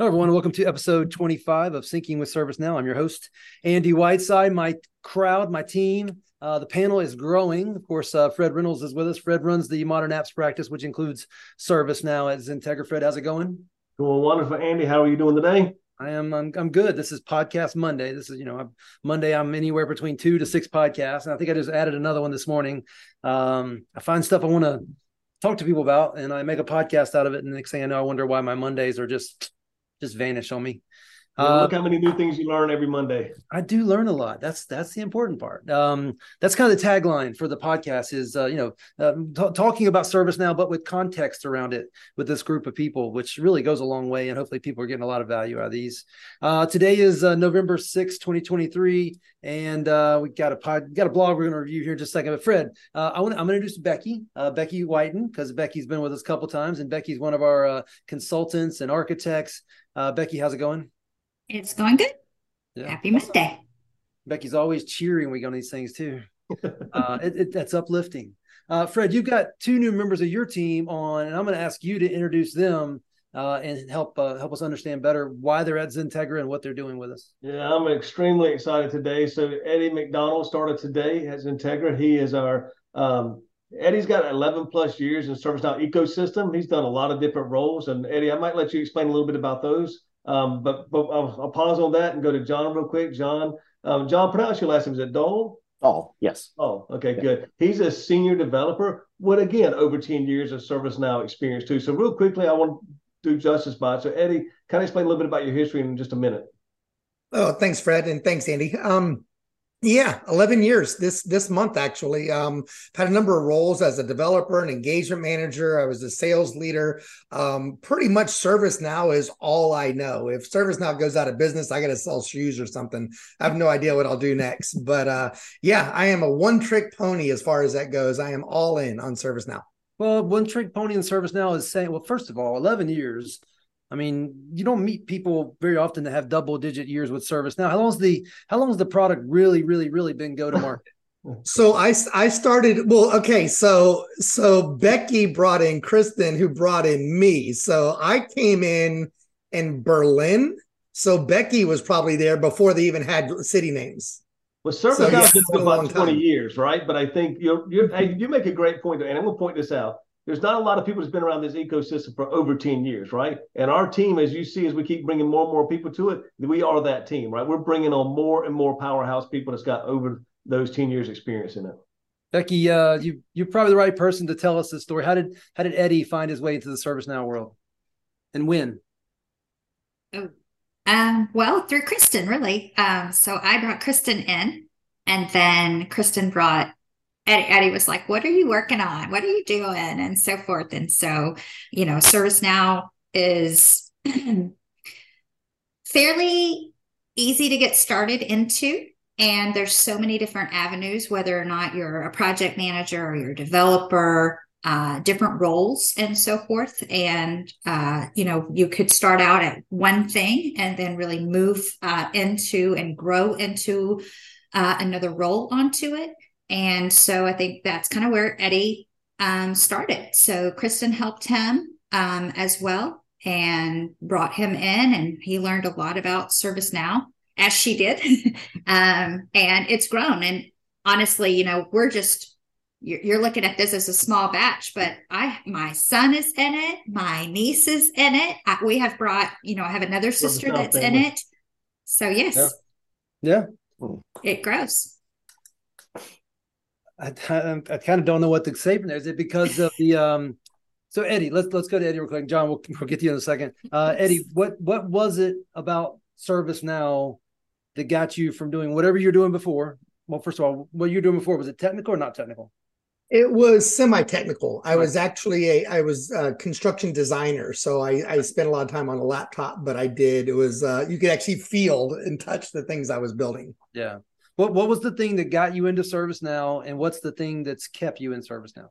Hello, everyone. Welcome to episode 25 of Syncing with ServiceNow. I'm your host, Andy Whiteside. My crowd, my team, uh, the panel is growing. Of course, uh, Fred Reynolds is with us. Fred runs the Modern Apps practice, which includes ServiceNow at XenTegra. Fred, how's it going? Doing wonderful, Andy. How are you doing today? I am. I'm, I'm good. This is podcast Monday. This is, you know, I'm, Monday. I'm anywhere between two to six podcasts, and I think I just added another one this morning. Um, I find stuff I want to talk to people about, and I make a podcast out of it. And next thing I know, I wonder why my Mondays are just just vanish on me. Uh, look how many new things you learn every Monday. I do learn a lot. That's that's the important part. Um, that's kind of the tagline for the podcast is uh, you know uh, t- talking about ServiceNow, but with context around it with this group of people, which really goes a long way. And hopefully, people are getting a lot of value out of these. Uh, today is uh, November sixth, twenty twenty three, and uh, we got a pod, got a blog we're going to review here in just a second. But Fred, I want I'm going to introduce Becky, Becky Whiten, because Becky's been with us a couple times, and Becky's one of our consultants and architects. Becky, how's it going? It's going good. Yeah. Happy Monday. Becky's always cheering we go on these things too. uh, it, it, that's uplifting. Uh, Fred, you've got two new members of your team on, and I'm going to ask you to introduce them uh, and help uh, help us understand better why they're at XenTegra and what they're doing with us. Yeah, I'm extremely excited today. So Eddie McDonald started today at XenTegra. He is our um, Eddie's got 11 plus years in ServiceNow ecosystem. He's done a lot of different roles, and Eddie, I might let you explain a little bit about those. Um, but but I'll, I'll, pause on that and go to John real quick. John, um, John, pronounce your last name. Is it Dole? Oh, yes. Oh, okay, yeah. good. He's a senior developer with again over 10 years of ServiceNow experience too. So real quickly, I want to do justice by it. So Eddie, kind of explain a little bit about your history in just a minute. Oh, thanks, Fred, and thanks, Andy. Um, yeah, 11 years this this month actually. Um I've had a number of roles as a developer, an engagement manager, I was a sales leader. Um pretty much ServiceNow is all I know. If ServiceNow goes out of business, I got to sell shoes or something. I have no idea what I'll do next. But uh yeah, I am a one-trick pony as far as that goes. I am all in on ServiceNow. Well, one trick pony in ServiceNow is saying, well, first of all, 11 years I mean, you don't meet people very often that have double digit years with service. Now, How long's the how long's the product really, really, really been go to market? So I I started well okay so so Becky brought in Kristen who brought in me so I came in in Berlin so Becky was probably there before they even had city names. Well, ServiceNow's so, yeah, about twenty time. years, right? But I think you you you make a great point, and I'm going to point this out there's not a lot of people that's been around this ecosystem for over 10 years, right? And our team, as you see, as we keep bringing more and more people to it, we are that team, right? We're bringing on more and more powerhouse people that's got over those 10 years experience in it. Becky, uh, you you're probably the right person to tell us this story. How did how did Eddie find his way into the ServiceNow world, and when? Oh, um, well, through Kristen, really. Um, so I brought Kristen in, and then Kristen brought Eddie, Eddie was like, What are you working on? What are you doing? And so forth. And so, you know, ServiceNow is fairly easy to get started into. And there's so many different avenues, whether or not you're a project manager or you're a developer, uh, different roles and so forth. And, uh, you know, you could start out at one thing and then really move uh, into and grow into uh, another role onto it. And so I think that's kind of where Eddie um, started. So Kristen helped him um, as well and brought him in, and he learned a lot about ServiceNow as she did. um, and it's grown. And honestly, you know, we're just you're, you're, looking at this as a small batch, but I my son is in it, my niece is in it. I, we have brought, you know, I have another sister that's in it. So yes, yeah, yeah. it grows. I, I, I kind of don't know what to say from there. Is it because of the um? So Eddie, let's let's go to Eddie real quick. John, we'll, we'll get to you in a second. Uh, Eddie, what what was it about ServiceNow that got you from doing whatever you're doing before? Well, first of all, what you're doing before was it technical or not technical? It was semi-technical. I was actually a I was a construction designer, so I, I spent a lot of time on a laptop. But I did it was uh, you could actually feel and touch the things I was building. Yeah, what what was the thing that got you into ServiceNow, and what's the thing that's kept you in ServiceNow?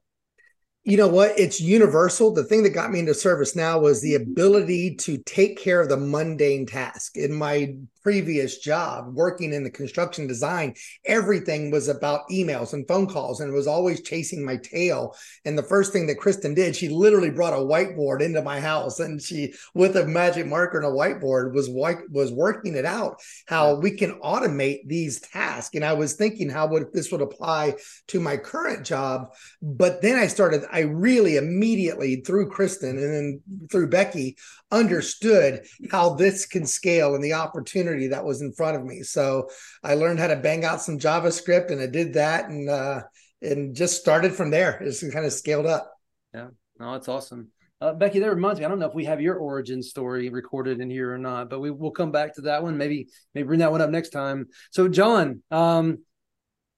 You know what? It's universal. The thing that got me into ServiceNow was the ability to take care of the mundane task. In my previous job working in the construction design, everything was about emails and phone calls, and it was always chasing my tail. And the first thing that Kristen did, she literally brought a whiteboard into my house, and she, with a magic marker and a whiteboard, was white was working it out how we can automate these tasks. And I was thinking how would this would apply to my current job, but then I started. I really immediately through Kristen and then through Becky understood how this can scale and the opportunity that was in front of me. So I learned how to bang out some JavaScript and I did that and uh, and just started from there. It's kind of scaled up. Yeah, no, that's awesome. Uh, Becky, that reminds me. I don't know if we have your origin story recorded in here or not, but we will come back to that one. Maybe maybe bring that one up next time. So, John, um,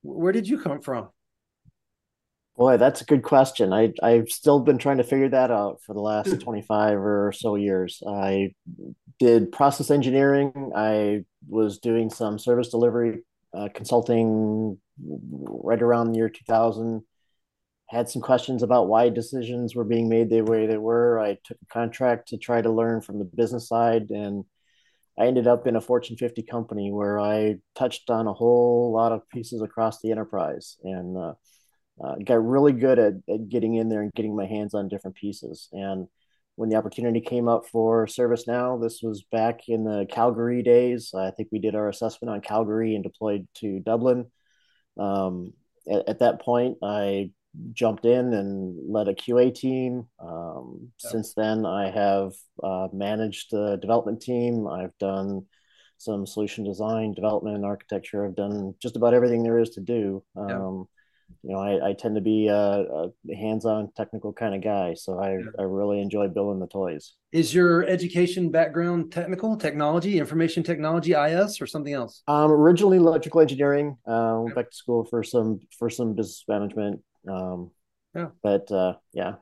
where did you come from? Boy, that's a good question. I I've still been trying to figure that out for the last 25 or so years. I did process engineering. I was doing some service delivery uh, consulting right around the year 2000. Had some questions about why decisions were being made the way they were. I took a contract to try to learn from the business side and I ended up in a Fortune 50 company where I touched on a whole lot of pieces across the enterprise and uh, uh, got really good at, at getting in there and getting my hands on different pieces. And when the opportunity came up for ServiceNow, this was back in the Calgary days. I think we did our assessment on Calgary and deployed to Dublin. Um, at, at, that point, I jumped in and led a QA team. Um, yep. Since then, I have uh, managed the development team. I've done some solution design, development, and architecture. I've done just about everything there is to do. Um, yep you know, I, I tend to be a, a, hands-on technical kind of guy, so I, I really enjoy building the toys. Is your education background technical, technology, information technology, IS, or something else? Um, originally electrical engineering. Uh, went back to school for some for some business management. Um, yeah, but uh, yeah,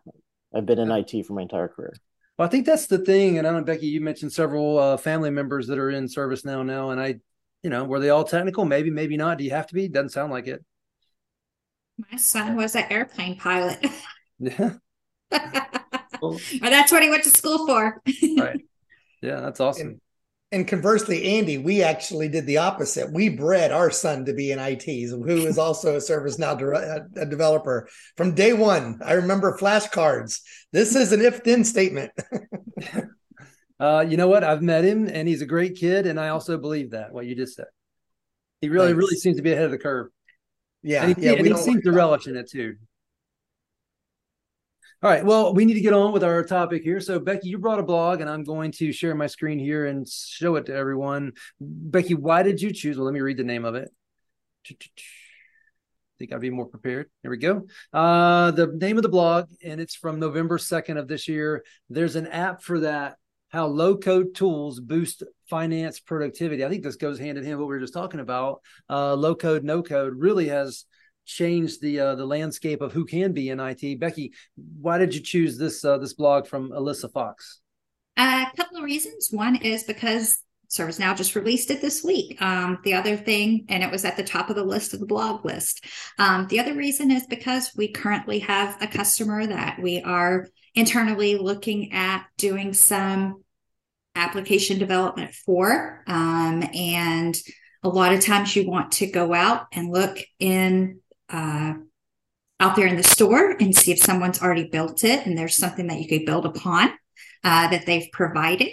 I've been in yeah. IT for my entire career. Well, I think that's the thing, and I know Becky, you mentioned several uh, family members that are in ServiceNow, now, and I, you know, were they all technical? Maybe, maybe not. Do you have to be? Doesn't sound like it. My son was an airplane pilot. Yeah. well, or that's what he went to school for. right. Yeah, that's awesome. And, and, conversely, Andy, we actually did the opposite. We bred our son to be in IT, who is also a ServiceNow de- a developer from day one. I remember flashcards. This is an if-then statement. uh, you know what? I've met him, and he's a great kid, and I also believe that what you just said. He really, Thanks. really seems to be ahead of the curve. Yeah, and he, yeah, and he seems to relish in it too. All right. Well, we need to get on with our topic here. So, Becky, you brought a blog, and I'm going to share my screen here and show it to everyone. Becky, why did you choose? Well, let me read the name of it. I think I'd be more prepared. Here we go. Uh, the name of the blog, and it's from November 2nd of this year. There's an app for that how low code tools boost finance productivity. I think this goes hand in hand with what we were just talking about. Uh, low code, no code really has changed the uh, the landscape of who can be in IT. Becky, why did you choose this uh, this blog from Alyssa Fox? A couple of reasons. One is because ServiceNow just released it this week. Um, the other thing, and it was at the top of the list of the blog list. Um, the other reason is because we currently have a customer that we are internally looking at doing some application development for. Um, and a lot of times you want to go out and look in uh, out there in the store and see if someone's already built it and there's something that you could build upon uh, that they've provided.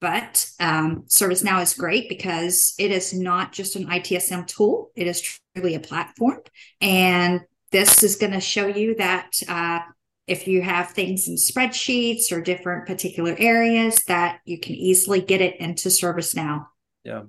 But um, ServiceNow is great because it is not just an ITSM tool; it is truly a platform, and this is going to show you that uh, if you have things in spreadsheets or different particular areas that you can easily get it into ServiceNow. Yeah.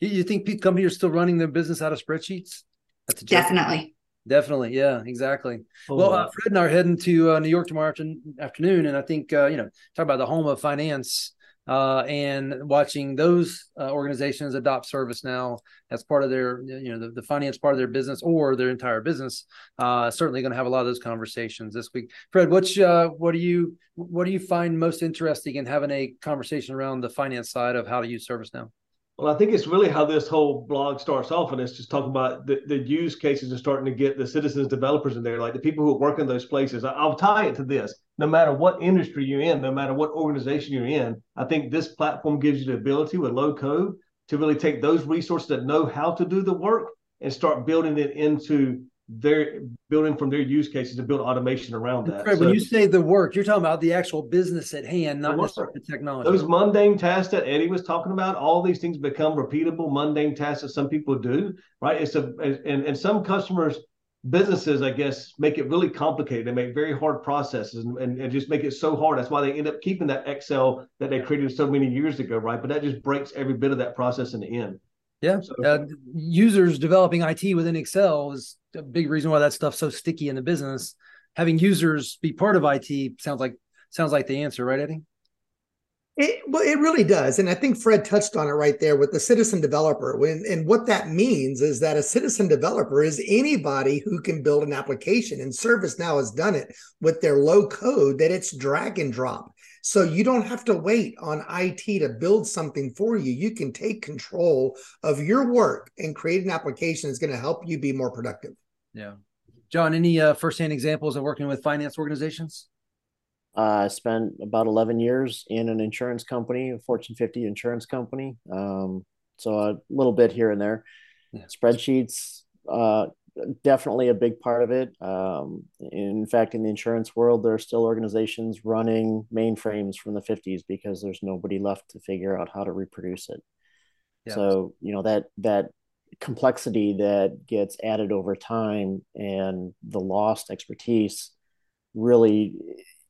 You think companies are still running their business out of spreadsheets? That's definitely. Definitely. Yeah, exactly. Oh, well, uh, Fred and I are heading to uh, New York tomorrow afternoon. And I think, uh, you know, talk about the home of finance uh, and watching those uh, organizations adopt ServiceNow as part of their, you know, the, the, finance part of their business or their entire business. Uh, certainly going to have a lot of those conversations this week. Fred, what's uh, what do you what do you find most interesting in having a conversation around the finance side of how to use ServiceNow? Well, I think it's really how this whole blog starts off, and it's just talking about the, the use cases and starting to get the citizens developers in there, like the people who work in those places. I'll tie it to this. No matter what industry you're in, no matter what organization you're in, I think this platform gives you the ability with low code to really take those resources that know how to do the work and start building it into their building from their use cases to build automation around that. Fred, so, when you say the work, you're talking about the actual business at hand, not necessarily the technology. Those mundane tasks that Eddie was talking about, all these things become repeatable, mundane tasks that some people do, right? It's a and, and some customers, businesses, I guess, make it really complicated. They make very hard processes and, and, and just make it so hard. That's why they end up keeping that Excel that they created so many years ago, right? But that just breaks every bit of that process in the end. Yeah. So, uh, users developing IT within Excel is a big reason why that stuff's so sticky in the business. Having users be part of IT sounds like sounds like the answer, right, Eddie? It, well, it really does. And I think Fred touched on it right there with the citizen developer. When, and what that means is that a citizen developer is anybody who can build an application. And ServiceNow has done it with their low code that it's drag and drop. So you don't have to wait on IT to build something for you. You can take control of your work and create an application that's going to help you be more productive. Yeah. John, any uh, firsthand examples of working with finance organizations? Uh, I spent about 11 years in an insurance company, a Fortune 50 insurance company. Um, so a little bit here and there. Yeah. Spreadsheets, uh, definitely a big part of it. Um, in fact, in the insurance world, there are still organizations running mainframes from the 50s because there's nobody left to figure out how to reproduce it. Yeah. So you know that that complexity that gets added over time and the lost expertise really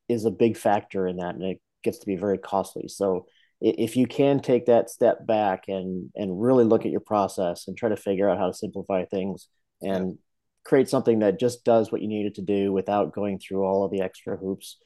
is a big factor in that, and it gets to be very costly. So if you can take that step back and and really look at your process and try to figure out how to simplify things and create something that just does what you need it to do without going through all of the extra hoops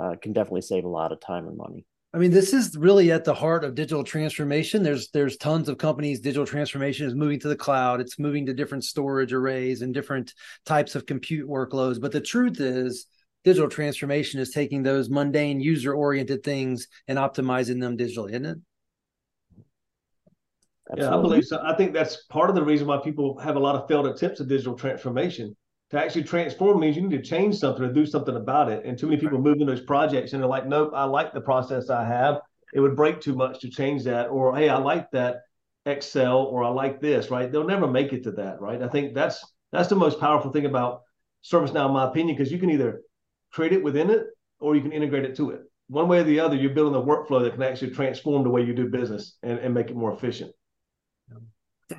uh, can definitely save a lot of time and money. I mean, this is really at the heart of digital transformation. There's there's tons of companies. Digital transformation is moving to the cloud. It's moving to different storage arrays and different types of compute workloads. But the truth is, digital transformation is taking those mundane, user oriented things and optimizing them digitally, isn't it? Absolutely. Yeah, I believe so. I think that's part of the reason why people have a lot of failed attempts at digital transformation. To actually transform means you need to change something or do something about it. And too many people move in those projects and they're like, nope, I like the process I have. It would break too much to change that. Or, hey, I like that Excel or I like this, right? They'll never make it to that, right? I think that's that's the most powerful thing about ServiceNow, in my opinion, because you can either create it within it or you can integrate it to it. One way or the other, you're building a workflow that can actually transform the way you do business and, and make it more efficient.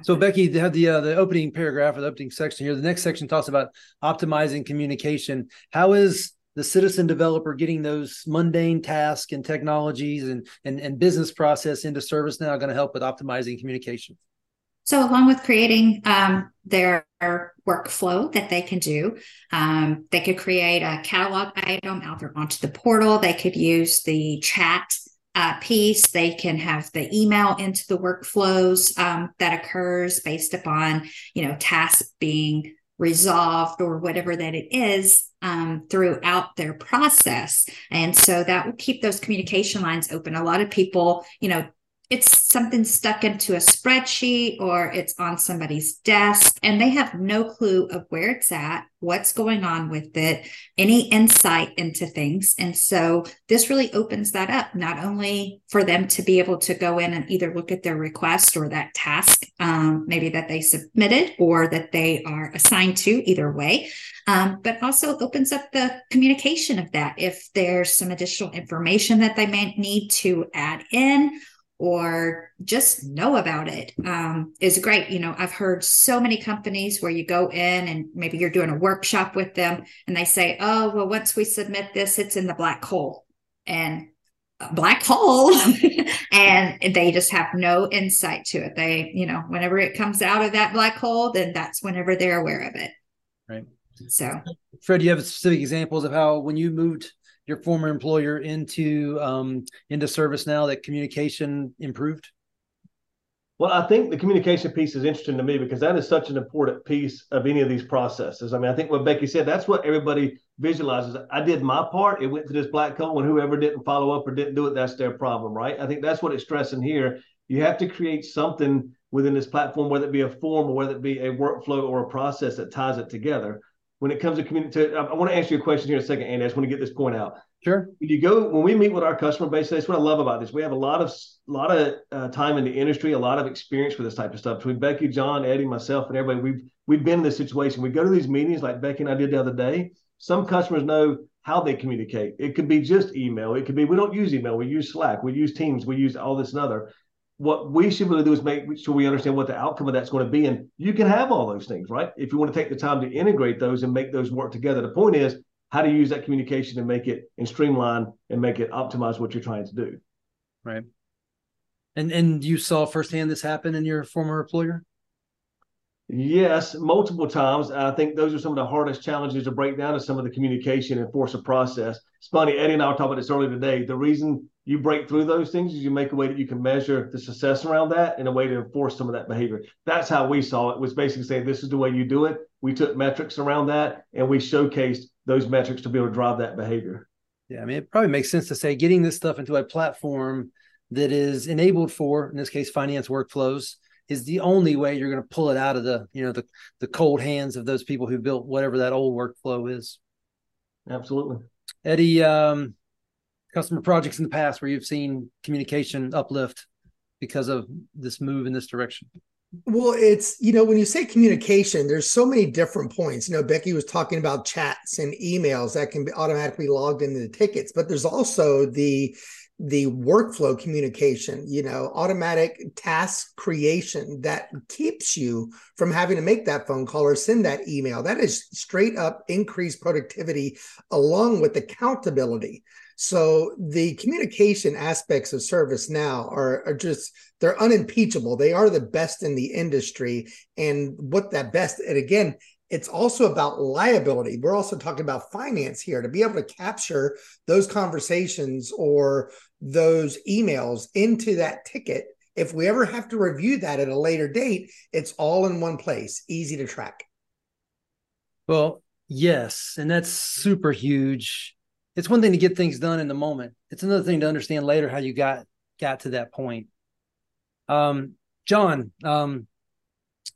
So Becky had the uh, the opening paragraph or the opening section here. The next section talks about optimizing communication. How is the citizen developer getting those mundane tasks and technologies and and, and business process into ServiceNow going to help with optimizing communication? So, along with creating um, their workflow that they can do, um, they could create a catalog item out there onto the portal. They could use the chat uh, piece. They can have the email into the workflows um, that occurs based upon, you know, tasks being resolved or whatever that it is um, throughout their process. And so that will keep those communication lines open. A lot of people, you know, it's something stuck into a spreadsheet or it's on somebody's desk and they have no clue of where it's at, what's going on with it, any insight into things. And so this really opens that up, not only for them to be able to go in and either look at their request or that task, um, maybe that they submitted or that they are assigned to, either way, um, but also opens up the communication of that. If there's some additional information that they may need to add in, or just know about it um, is great. You know, I've heard so many companies where you go in and maybe you're doing a workshop with them and they say, oh, well, once we submit this, it's in the black hole. And black hole. And they just have no insight to it. They you know whenever it comes out of that black hole then that's whenever they're aware of it. Right. So. Fred do you have specific examples of how when you moved your former employer into um, into ServiceNow that communication improved? Well, I think the communication piece is interesting to me because that is such an important piece of any of these processes. I mean, I think what Becky said, that's what everybody visualizes. I did my part. It went to this black hole, and whoever didn't follow up or didn't do it, that's their problem, right? I think that's what it's stressing here. You have to create something within this platform, whether it be a form or whether it be a workflow or a process that ties it together when it comes to community. I, I want to ask you a question here in a second, Andy. I just want to get this point out. Sure. When you go when we meet with our customer base, that's what I love about this. We have a lot of a lot of uh, time in the industry, a lot of experience with this type of stuff. Between Becky, John, Eddie, myself, and everybody, we've we've been in this situation. We go to these meetings like Becky and I did the other day. Some customers know how they communicate. It could be just email. It could be we don't use email. We use Slack. We use Teams. We use all this and other. What we should really do is make sure we understand what the outcome of that's going to be. And you can have all those things, right? If you want to take the time to integrate those and make those work together. The point is how to use that communication and make it and streamline and make it optimize what you're trying to do. Right. And and you saw firsthand this happen in your former employer? Yes, multiple times. I think those are some of the hardest challenges to break down is some of the communication and force a process. It's funny, Eddie and I were talking about this earlier today. The reason you break through those things is you make a way that you can measure the success around that and a way to enforce some of that behavior. That's how we saw it, was basically saying this is the way you do it. We took metrics around that and we showcased those metrics to be able to drive that behavior. Yeah, I mean, it probably makes sense to say getting this stuff into a platform that is enabled for, in this case, finance workflows is the only way you're going to pull it out of the, you know, the the cold hands of those people who built whatever that old workflow is. Absolutely. Eddie, um, customer projects in the past where you've seen communication uplift because of this move in this direction. Well, it's, you know, when you say communication, there's so many different points. You know, Becky was talking about chats and emails that can be automatically logged into the tickets, but there's also the the workflow communication, you know, automatic task creation that keeps you from having to make that phone call or send that email. That is straight up increased productivity along with accountability. So the communication aspects of ServiceNow are, are just they're unimpeachable. They are the best in the industry. And what that best, and again, it's also about liability. We're also talking about finance here to be able to capture those conversations or those emails into that ticket. If we ever have to review that at a later date, it's all in one place, easy to track. Well, yes. And that's super huge. It's one thing to get things done in the moment. It's another thing to understand later how you got got to that point. Um, John, um,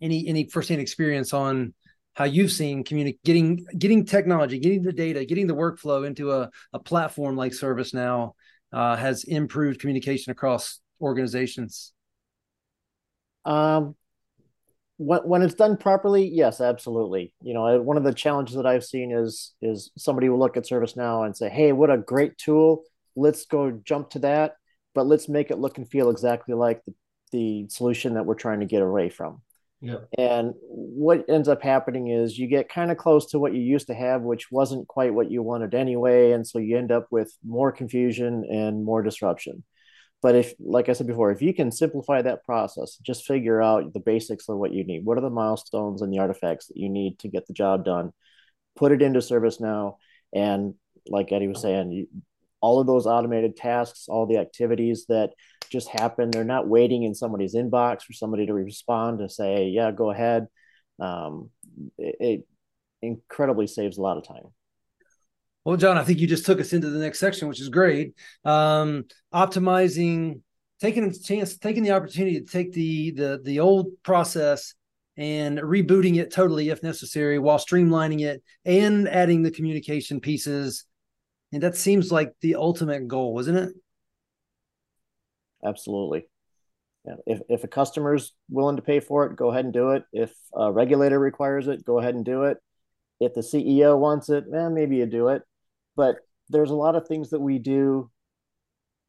any any firsthand experience on how you've seen communi- getting getting technology, getting the data, getting the workflow into a, a platform like ServiceNow uh, has improved communication across organizations? Um, when, when it's done properly, yes, absolutely. You know, one of the challenges that I've seen is is somebody will look at ServiceNow and say, "Hey, what a great tool! Let's go jump to that, but let's make it look and feel exactly like the, the solution that we're trying to get away from." Yeah. And what ends up happening is you get kind of close to what you used to have, which wasn't quite what you wanted anyway. And so you end up with more confusion and more disruption. But if, like I said before, if you can simplify that process, just figure out the basics of what you need. What are the milestones and the artifacts that you need to get the job done? Put it into ServiceNow. And like Eddie was saying, you, all of those automated tasks, all the activities that just happen. They're not waiting in somebody's inbox for somebody to respond to say, yeah, go ahead. Um, it, it incredibly saves a lot of time. Well, John, I think you just took us into the next section, which is great. Um, optimizing, taking a chance, taking the opportunity to take the the the old process and rebooting it totally if necessary, while streamlining it and adding the communication pieces and that seems like the ultimate goal, isn't it? Absolutely. Yeah. If, if a customer's willing to pay for it, go ahead and do it. If a regulator requires it, go ahead and do it. If the CEO wants it, eh, maybe you do it. But there's a lot of things that we do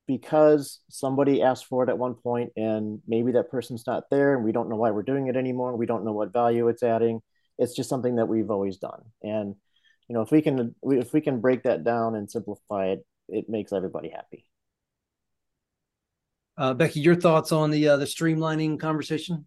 because somebody asked for it at one point and maybe that person's not there and we don't know why we're doing it anymore. We don't know what value it's adding. It's just something that we've always done. And you know if we can if we can break that down and simplify it it makes everybody happy uh, becky your thoughts on the uh, the streamlining conversation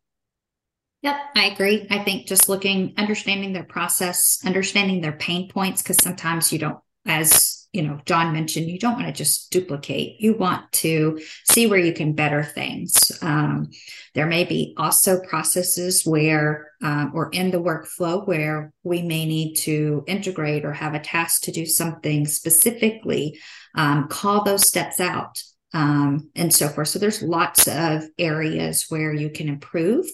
Yep, I agree. I think just looking, understanding their process, understanding their pain points, because sometimes you don't, as you know, John mentioned, you don't want to just duplicate. You want to see where you can better things. Um, there may be also processes where, uh, or in the workflow where we may need to integrate or have a task to do something specifically. Um, call those steps out um, and so forth. So there's lots of areas where you can improve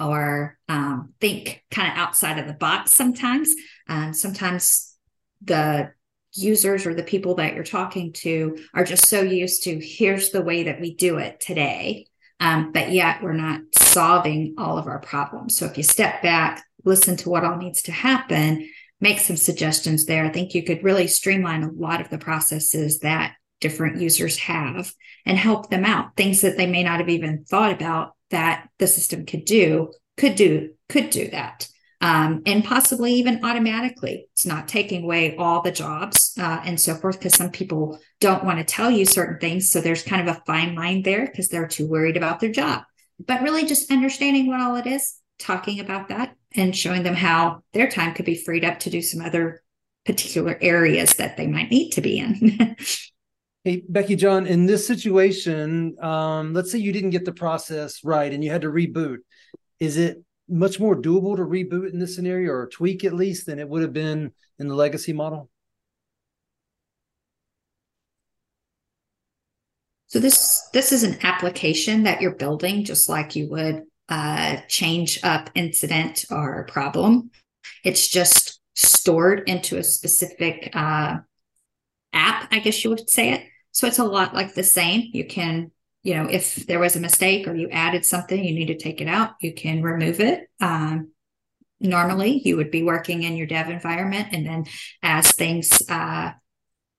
or um, think kind of outside of the box sometimes. Um, sometimes the users or the people that you're talking to are just so used to here's the way that we do it today. Um, but yet we're not solving all of our problems. So if you step back, listen to what all needs to happen, make some suggestions there, I think you could really streamline a lot of the processes that different users have and help them out. Things that they may not have even thought about that the system could do, could do, could do that um, and possibly even automatically. It's not taking away all the jobs uh, and so forth, because some people don't want to tell you certain things. So there's kind of a fine line there because they're too worried about their job. But really, just understanding what all it is, talking about that, and showing them how their time could be freed up to do some other particular areas that they might need to be in. Hey, Becky John, in this situation, um, let's say you didn't get the process right and you had to reboot. Is it much more doable to reboot in this scenario or tweak at least than it would have been in the legacy model? So this this is an application that you're building, just like you would uh, change up incident or problem. It's just stored into a specific uh, app, I guess you would say it. So it's a lot like the same. You can you know, if there was a mistake or you added something, you need to take it out, you can remove it. Um, normally, you would be working in your dev environment, and then as things uh,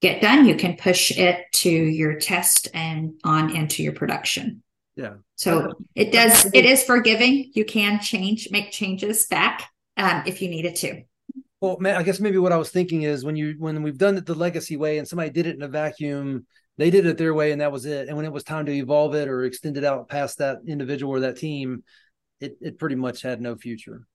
get done, you can push it to your test and on into your production. Yeah. So it does. It is forgiving. You can change, make changes back um, if you needed to. Well, I guess maybe what I was thinking is when you when we've done it the legacy way and somebody did it in a vacuum, they did it their way and that was it. And when it was time to evolve it or extend it out past that individual or that team, it it pretty much had no future.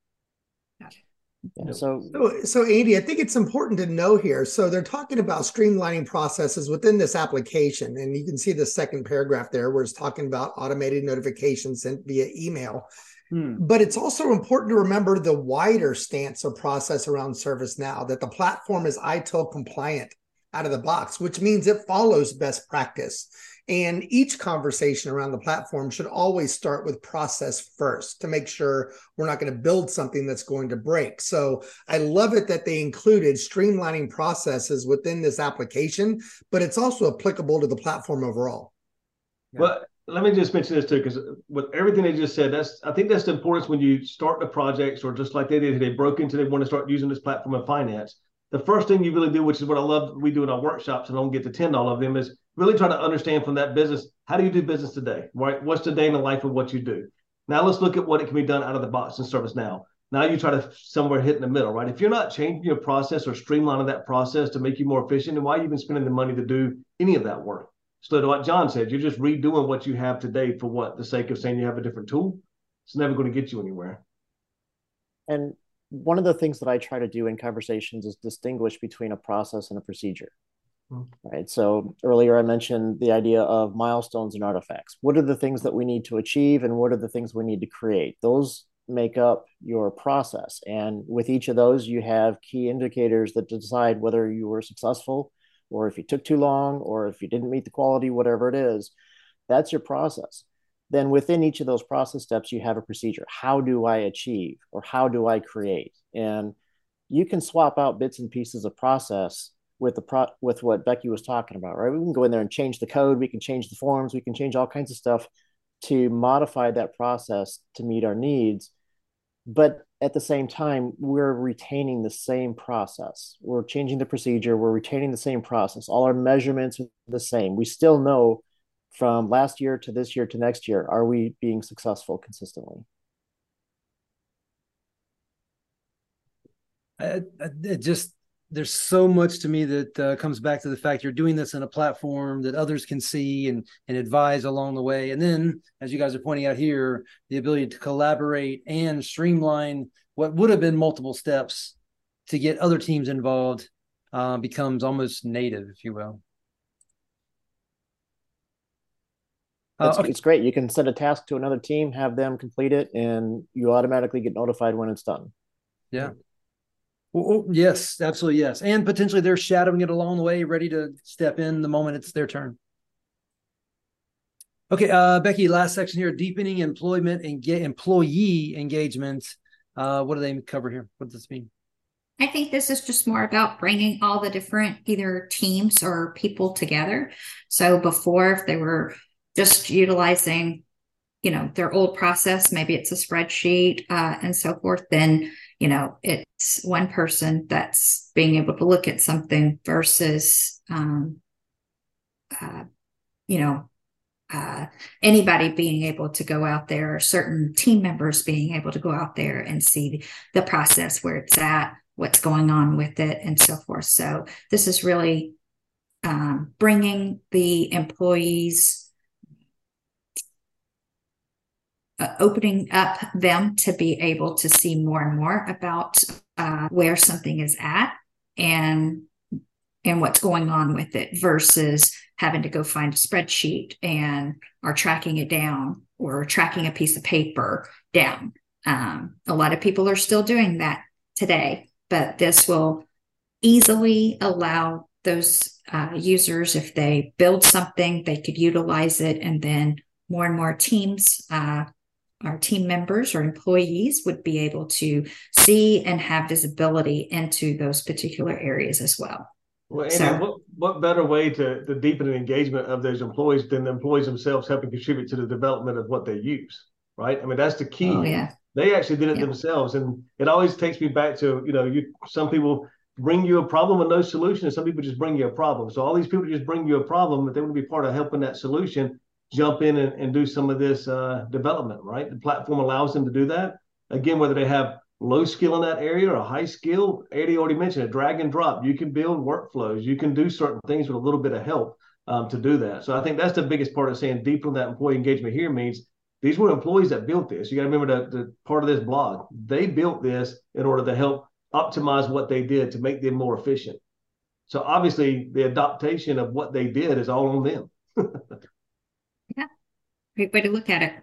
Yeah, so, so, so Andy, I think it's important to know here. So they're talking about streamlining processes within this application, and you can see the second paragraph there, where it's talking about automated notifications sent via email. Hmm. But it's also important to remember the wider stance of process around ServiceNow that the platform is ITIL compliant out of the box, which means it follows best practice. And each conversation around the platform should always start with process first to make sure we're not going to build something that's going to break. So I love it that they included streamlining processes within this application, but it's also applicable to the platform overall. Yeah. Well, let me just mention this too, because with everything they just said, that's I think that's the importance when you start the projects or just like they did, they broke into they want to start using this platform in finance the first thing you really do, which is what I love we do in our workshops, and I don't get to attend all of them, is really try to understand from that business how do you do business today, right? What's the day in the life of what you do? Now let's look at what it can be done out of the box in ServiceNow Now you try to somewhere hit in the middle, right? If you're not changing your process or streamlining that process to make you more efficient, then why are you even spending the money to do any of that work? So to what John said, you're just redoing what you have today for what the sake of saying you have a different tool. It's never going to get you anywhere. And one of the things that I try to do in conversations is distinguish between a process and a procedure. Mm. Right. So earlier I mentioned the idea of milestones and artifacts. What are the things that we need to achieve and what are the things we need to create? Those make up your process. And with each of those, you have key indicators that decide whether you were successful or if you took too long or if you didn't meet the quality, whatever it is. That's your process then within each of those process steps, you have a procedure. How do I achieve or how do I create? And you can swap out bits and pieces of process with the pro- with what Becky was talking about, right? We can go in there and change the code, we can change the forms, we can change all kinds of stuff to modify that process to meet our needs. But at the same time, we're retaining the same process. We're changing the procedure, we're retaining the same process. All our measurements are the same. We still know from last year to this year to next year are we being successful consistently? I, I, it just there's so much to me that uh, comes back to the fact you're doing this in a platform that others can see and and advise along the way. And then as you guys are pointing out here the ability to collaborate and streamline what would have been multiple steps to get other teams involved uh, becomes almost native if you will It's, uh, okay. it's great. You can send a task to another team, have them complete it, and you automatically get notified when it's done. Yeah. Well, yes, absolutely, yes, and potentially they're shadowing it along the way, ready to step in the moment it's their turn. Okay, uh, Becky, last section here: deepening employment and get employee engagement. Uh, what do they cover here? What does this mean? I think this is just more about bringing all the different either teams or people together. So before, if they were just utilizing, you know, their old process, maybe it's a spreadsheet uh, and so forth, then, you know, it's one person that's being able to look at something versus, um, uh, you know, uh, anybody being able to go out there, or certain team members being able to go out there and see the process where it's at, what's going on with it, and so forth. So this is really um, bringing the employees, uh, opening up them to be able to see more and more about uh, where something is at and and what's going on with it versus having to go find a spreadsheet and are tracking it down or tracking a piece of paper down. Um, a lot of people are still doing that today, but this will easily allow those uh, users, if they build something, they could utilize it, and then more and more teams, uh, our team members or employees would be able to see and have visibility into those particular areas as well. Well, Andy, so, what, what better way to, to deepen the engagement of those employees than the employees themselves helping contribute to the development of what they use, right? I mean, that's the key. Oh, yeah. They actually did it yeah. themselves. And it always takes me back to, you know, you some people bring you a problem with no solution, and some people just bring you a problem. So all these people just bring you a problem, but they want to be part of helping that solution, jump in and, and do some of this uh, development, right? The platform allows them to do that. Again, whether they have low skill in that area or high skill, Eddie already mentioned it, drag and drop. You can build workflows. You can do certain things with a little bit of help um, to do that. So I think that's the biggest part of saying deepen that employee engagement here means these were employees that built this. You got to remember the, the part of this blog. They built this in order to help optimize what they did to make them more efficient. So obviously the adaptation of what they did is all on them. Yeah. Great way to look at it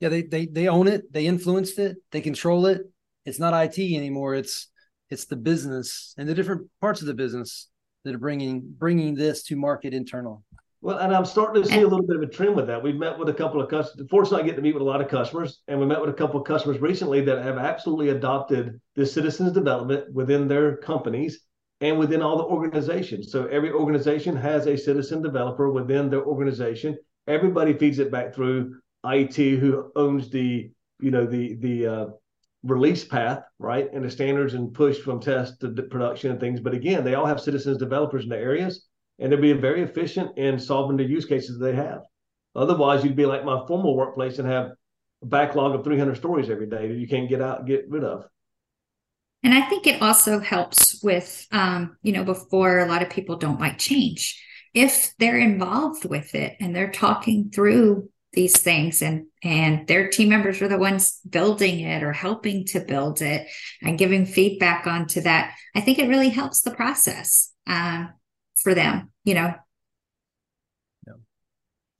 yeah, they they they own it, they influenced it, they control it. It's not IT anymore. It's it's the business and the different parts of the business that are bringing bringing this to market internal. Well, and I'm starting to see a little bit of a trend with that. We've met with a couple of customers. Fortunately, I get to meet with a lot of customers, and we met with a couple of customers recently that have absolutely adopted this citizens development within their companies and within all the organizations. So every organization has a citizen developer within their organization. Everybody feeds it back through IT who owns the you know the the uh, release path, right, and the standards and push from test to production and things. But again, they all have citizens developers in the areas, and they're being very efficient in solving the use cases they have. Otherwise, you'd be like my formal workplace and have a backlog of 300 stories every day that you can't get out get rid of. And I think it also helps with, um, you know, before a lot of people don't like change. If they're involved with it and they're talking through these things and and their team members are the ones building it or helping to build it and giving feedback onto that i think it really helps the process um, for them you know?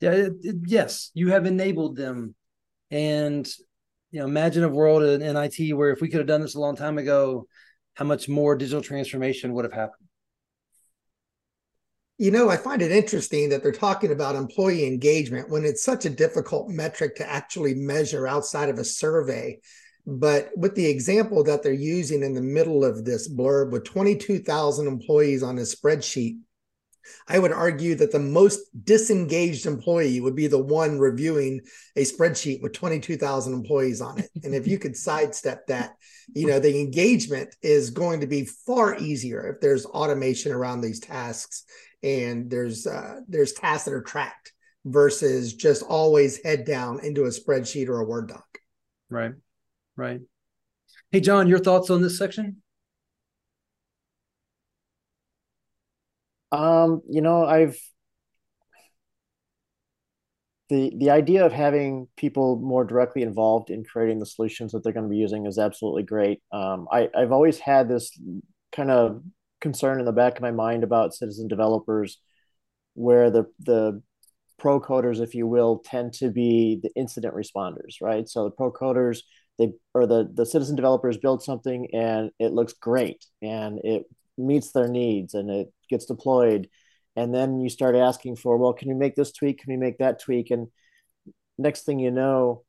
Yeah, it, it, yes you have enabled them. And you know imagine a world in, in it where if we could have done this a long time ago how much more digital transformation would have happened you know, I find it interesting that they're talking about employee engagement when it's such a difficult metric to actually measure outside of a survey. But with the example that they're using in the middle of this blurb with 22,000 employees on a spreadsheet, I would argue that the most disengaged employee would be the one reviewing a spreadsheet with 22,000 employees on it. And if you could sidestep that, you know, the engagement is going to be far easier if there's automation around these tasks and there's uh, there's tasks that are tracked versus just always head down into a spreadsheet or a Word doc. Right, right. Hey, John, your thoughts on this section? Um, you know, I've the the idea of having people more directly involved in creating the solutions that they're going to be using is absolutely great. Um, I I've always had this kind of concern in the back of my mind about citizen developers where the the pro coders if you will tend to be the incident responders right? So the pro coders they or the the citizen developers build something and it looks great and it meets their needs and it gets deployed. And then you start asking for well can you make this tweak? Can you make that tweak? And next thing you know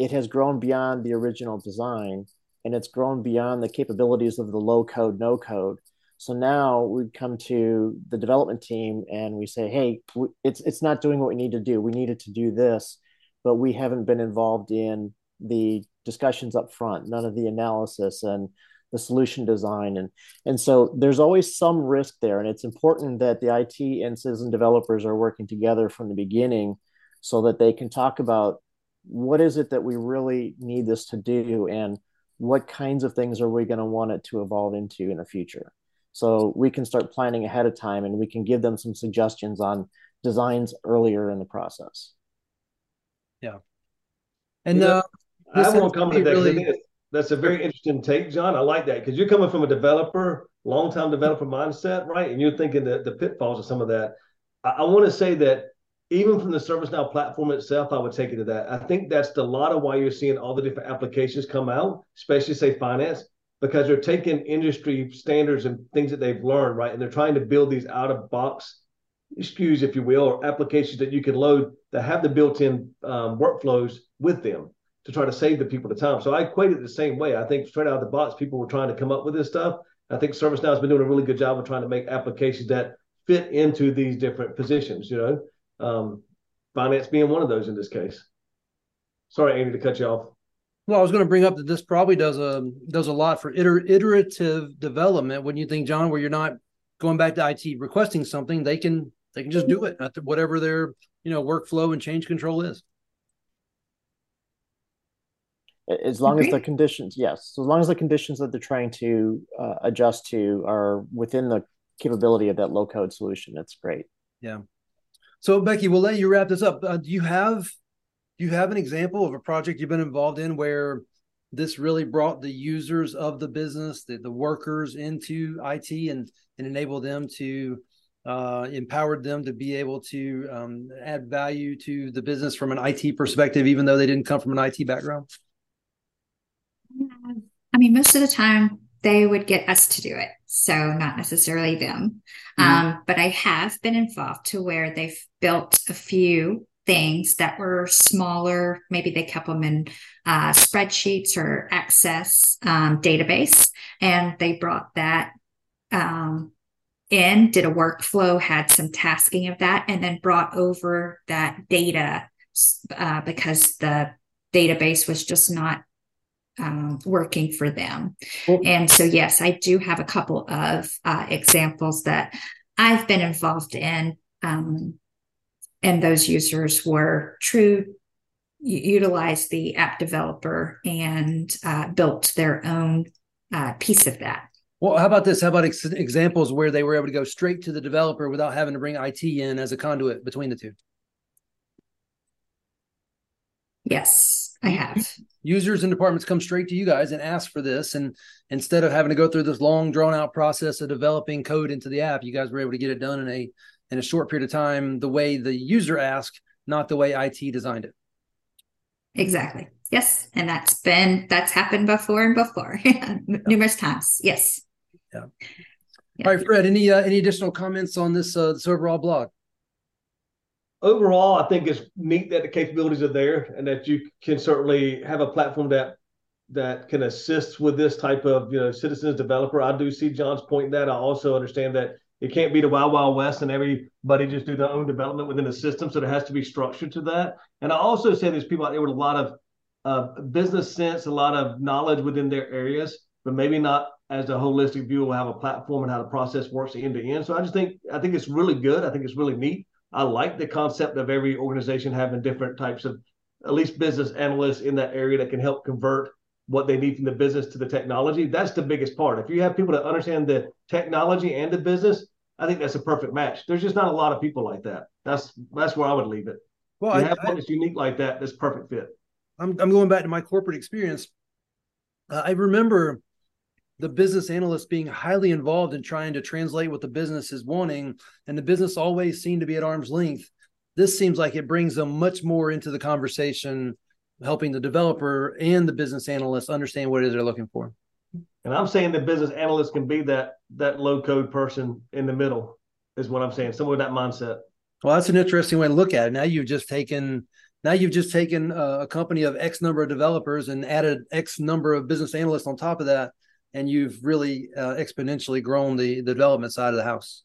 it has grown beyond the original design and it's grown beyond the capabilities of the low code, no code. So now we come to the development team and we say, hey, it's it's not doing what we need to do. We needed to do this, but we haven't been involved in the discussions up front, none of the analysis and the solution design. And and so there's always some risk there. And it's important that the IT and citizen developers are working together from the beginning so that they can talk about what is it that we really need this to do and what kinds of things are we going to want it to evolve into in the future so we can start planning ahead of time and we can give them some suggestions on designs earlier in the process. Yeah. And uh, i won't come to that really... that's a very interesting take john. I like that because you're coming from a developer long time developer mindset right? And you're thinking that the pitfalls of some of that. I, I want to say that even from the ServiceNow platform itself, I would take it to that. I think that's a lot of why you're seeing all the different applications come out, especially say finance, because they're taking industry standards and things that they've learned, right? And they're trying to build these out of box SKUs, if you will, or applications that you can load that have the built in um, workflows with them to try to save the people the time. So I equate it the same way. I think straight out of the box, people were trying to come up with this stuff. I think ServiceNow has been doing a really good job of trying to make applications that fit into these different positions, you know. Um, finance being one of those in this case. Sorry, Andy, to cut you off. Well, I was going to bring up that this probably does a does a lot for iter, iterative development. When you think, John, where you're not going back to IT requesting something, they can they can just do it at whatever their you know workflow and change control is. As long okay. as the conditions, yes, so as long as the conditions that they're trying to uh, adjust to are within the capability of that low code solution, that's great. Yeah. So Becky, we'll let you wrap this up. Uh, do you have do you have an example of a project you've been involved in where this really brought the users of the business, the, the workers into IT and and enabled them to uh, empowered them to be able to um, add value to the business from an IT perspective, even though they didn't come from an IT background? I mean, most of the time they would get us to do it. So not necessarily them. Mm-hmm. Um, but I have been involved to where they've built a few things that were smaller. Maybe they kept them in uh, spreadsheets or Access um, database, and they brought that um, in, did a workflow, had some tasking of that, and then brought over that data uh, because the database was just not um, working for them. And so, yes, I do have a couple of uh, examples that I've been involved in. Um, and those users were true, utilized the app developer and uh, built their own uh, piece of that. Well, how about this? How about ex- examples where they were able to go straight to the developer without having to bring IT in as a conduit between the two? Yes, I have. Users and departments come straight to you guys and ask for this. And instead of having to go through this long, drawn out process of developing code into the app, you guys were able to get it done in a in a short period of time, the way the user asked, not the way IT designed it. Exactly. Yes. And that's been that's happened before and before yeah. numerous times. Yes. Yeah. yeah. All right, Fred. Any uh, any additional comments on this uh, this overall blog? overall, I think it's neat that the capabilities are there and that you can certainly have a platform that that can assist with this type of you know citizens developer. I do see John's point that I also understand that it can't be the wild wild west and everybody just do their own development within the system. So there has to be structure to that. And I also say there's people out there with a lot of uh, business sense, a lot of knowledge within their areas, but maybe not as a holistic view will have a platform and how the process works end to end. So I just think I think it's really good. I think it's really neat. I like the concept of every organization having different types of at least business analysts in that area that can help convert what they need from the business to the technology. That's the biggest part. If you have people that understand the technology and the business, I think that's a perfect match. There's just not a lot of people like that. That's that's where I would leave it. Well, you I, have one that's unique like that. That's perfect fit. I'm I'm going back to my corporate experience. Uh, I remember the business analyst being highly involved in trying to translate what the business is wanting, and the business always seemed to be at arm's length. This seems like it brings them much more into the conversation, helping the developer and the business analyst understand what it is they're looking for. And I'm saying the business analyst can be that that low code person in the middle, is what I'm saying. Someone with that mindset. Well, that's an interesting way to look at it. Now you've just taken now you've just taken a, a company of X number of developers and added X number of business analysts on top of that, and you've really uh, exponentially grown the, the development side of the house.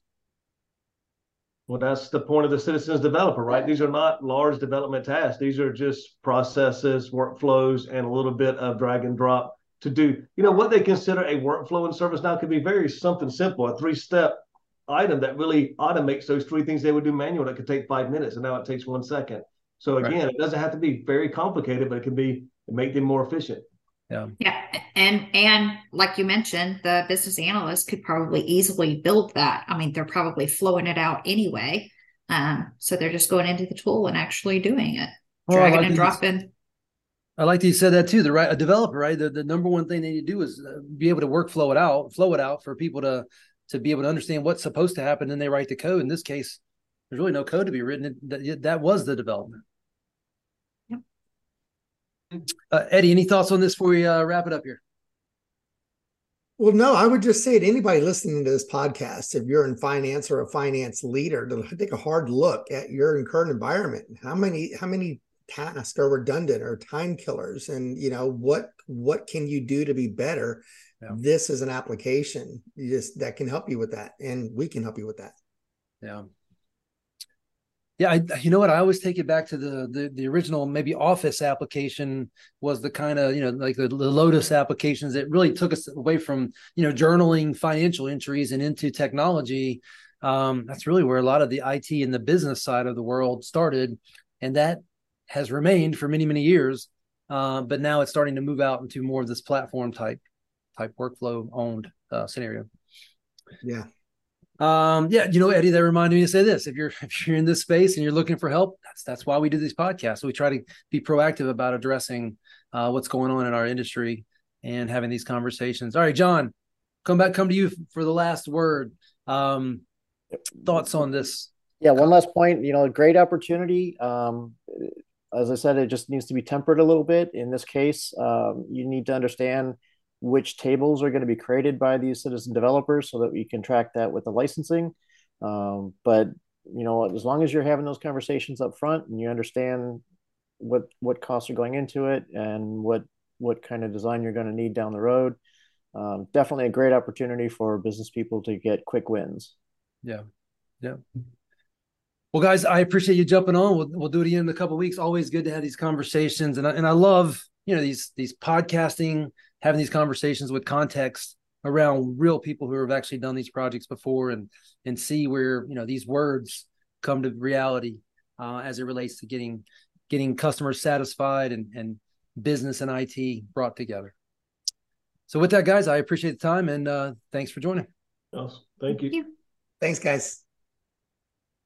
Well, that's the point of the citizens developer, right? These are not large development tasks. These are just processes, workflows, and a little bit of drag and drop to do. You know, what they consider a workflow in ServiceNow could be very something simple, a three step item that really automates those three things they would do manual that could take five minutes, and now it takes one second. So again, right. it doesn't have to be very complicated, but it can be make them more efficient. Yeah. Yeah. And and like you mentioned, the business analyst could probably easily build that. I mean, they're probably flowing it out anyway. Um, so they're just going into the tool and actually doing it, well, dragging like and dropping. I like that you said that too. The right a developer, right? The, the number one thing they need to do is uh, be able to workflow it out, flow it out for people to to be able to understand what's supposed to happen. Then they write the code. In this case, there's really no code to be written. That, that was the development. Yep. Uh, Eddie, any thoughts on this before we uh, wrap it up here? Well, no, I would just say to anybody listening to this podcast, if you're in finance or a finance leader, to take a hard look at your current environment. How many how many tasks are redundant or time killers, and you know what what can you do to be better? Yeah. This is an application just that can help you with that, and we can help you with that. Yeah, yeah, I, you know what? I always take it back to the, the the original maybe Office application was the kind of you know like the, the Lotus applications that really took us away from you know journaling financial entries and into technology. Um, that's really where a lot of the IT and the business side of the world started, and that has remained for many many years. Uh, but now it's starting to move out into more of this platform type type workflow owned uh, scenario. Yeah, um, yeah, you know, Eddie, that reminded me to say this. If you're if you're in this space and you're looking for help, that's that's why we do these podcasts. we try to be proactive about addressing uh, what's going on in our industry and having these conversations. All right, John, come back, come to you for the last word. Um, thoughts on this? Yeah, one last point. You know, a great opportunity. Um, as I said, it just needs to be tempered a little bit. In this case, um, you need to understand which tables are going to be created by these citizen developers so that we can track that with the licensing. Um, but you know, as long as you're having those conversations up front and you understand what what costs are going into it and what what kind of design you're going to need down the road, um, definitely a great opportunity for business people to get quick wins. Yeah, yeah. Well, guys, I appreciate you jumping on. We'll, we'll do it again in a couple weeks. Always good to have these conversations, and I, and I love you know these these podcasting having these conversations with context around real people who have actually done these projects before and and see where you know these words come to reality uh, as it relates to getting getting customers satisfied and and business and IT brought together. So with that, guys, I appreciate the time and uh, thanks for joining. Awesome. Thank you. Thank you. Thanks, guys.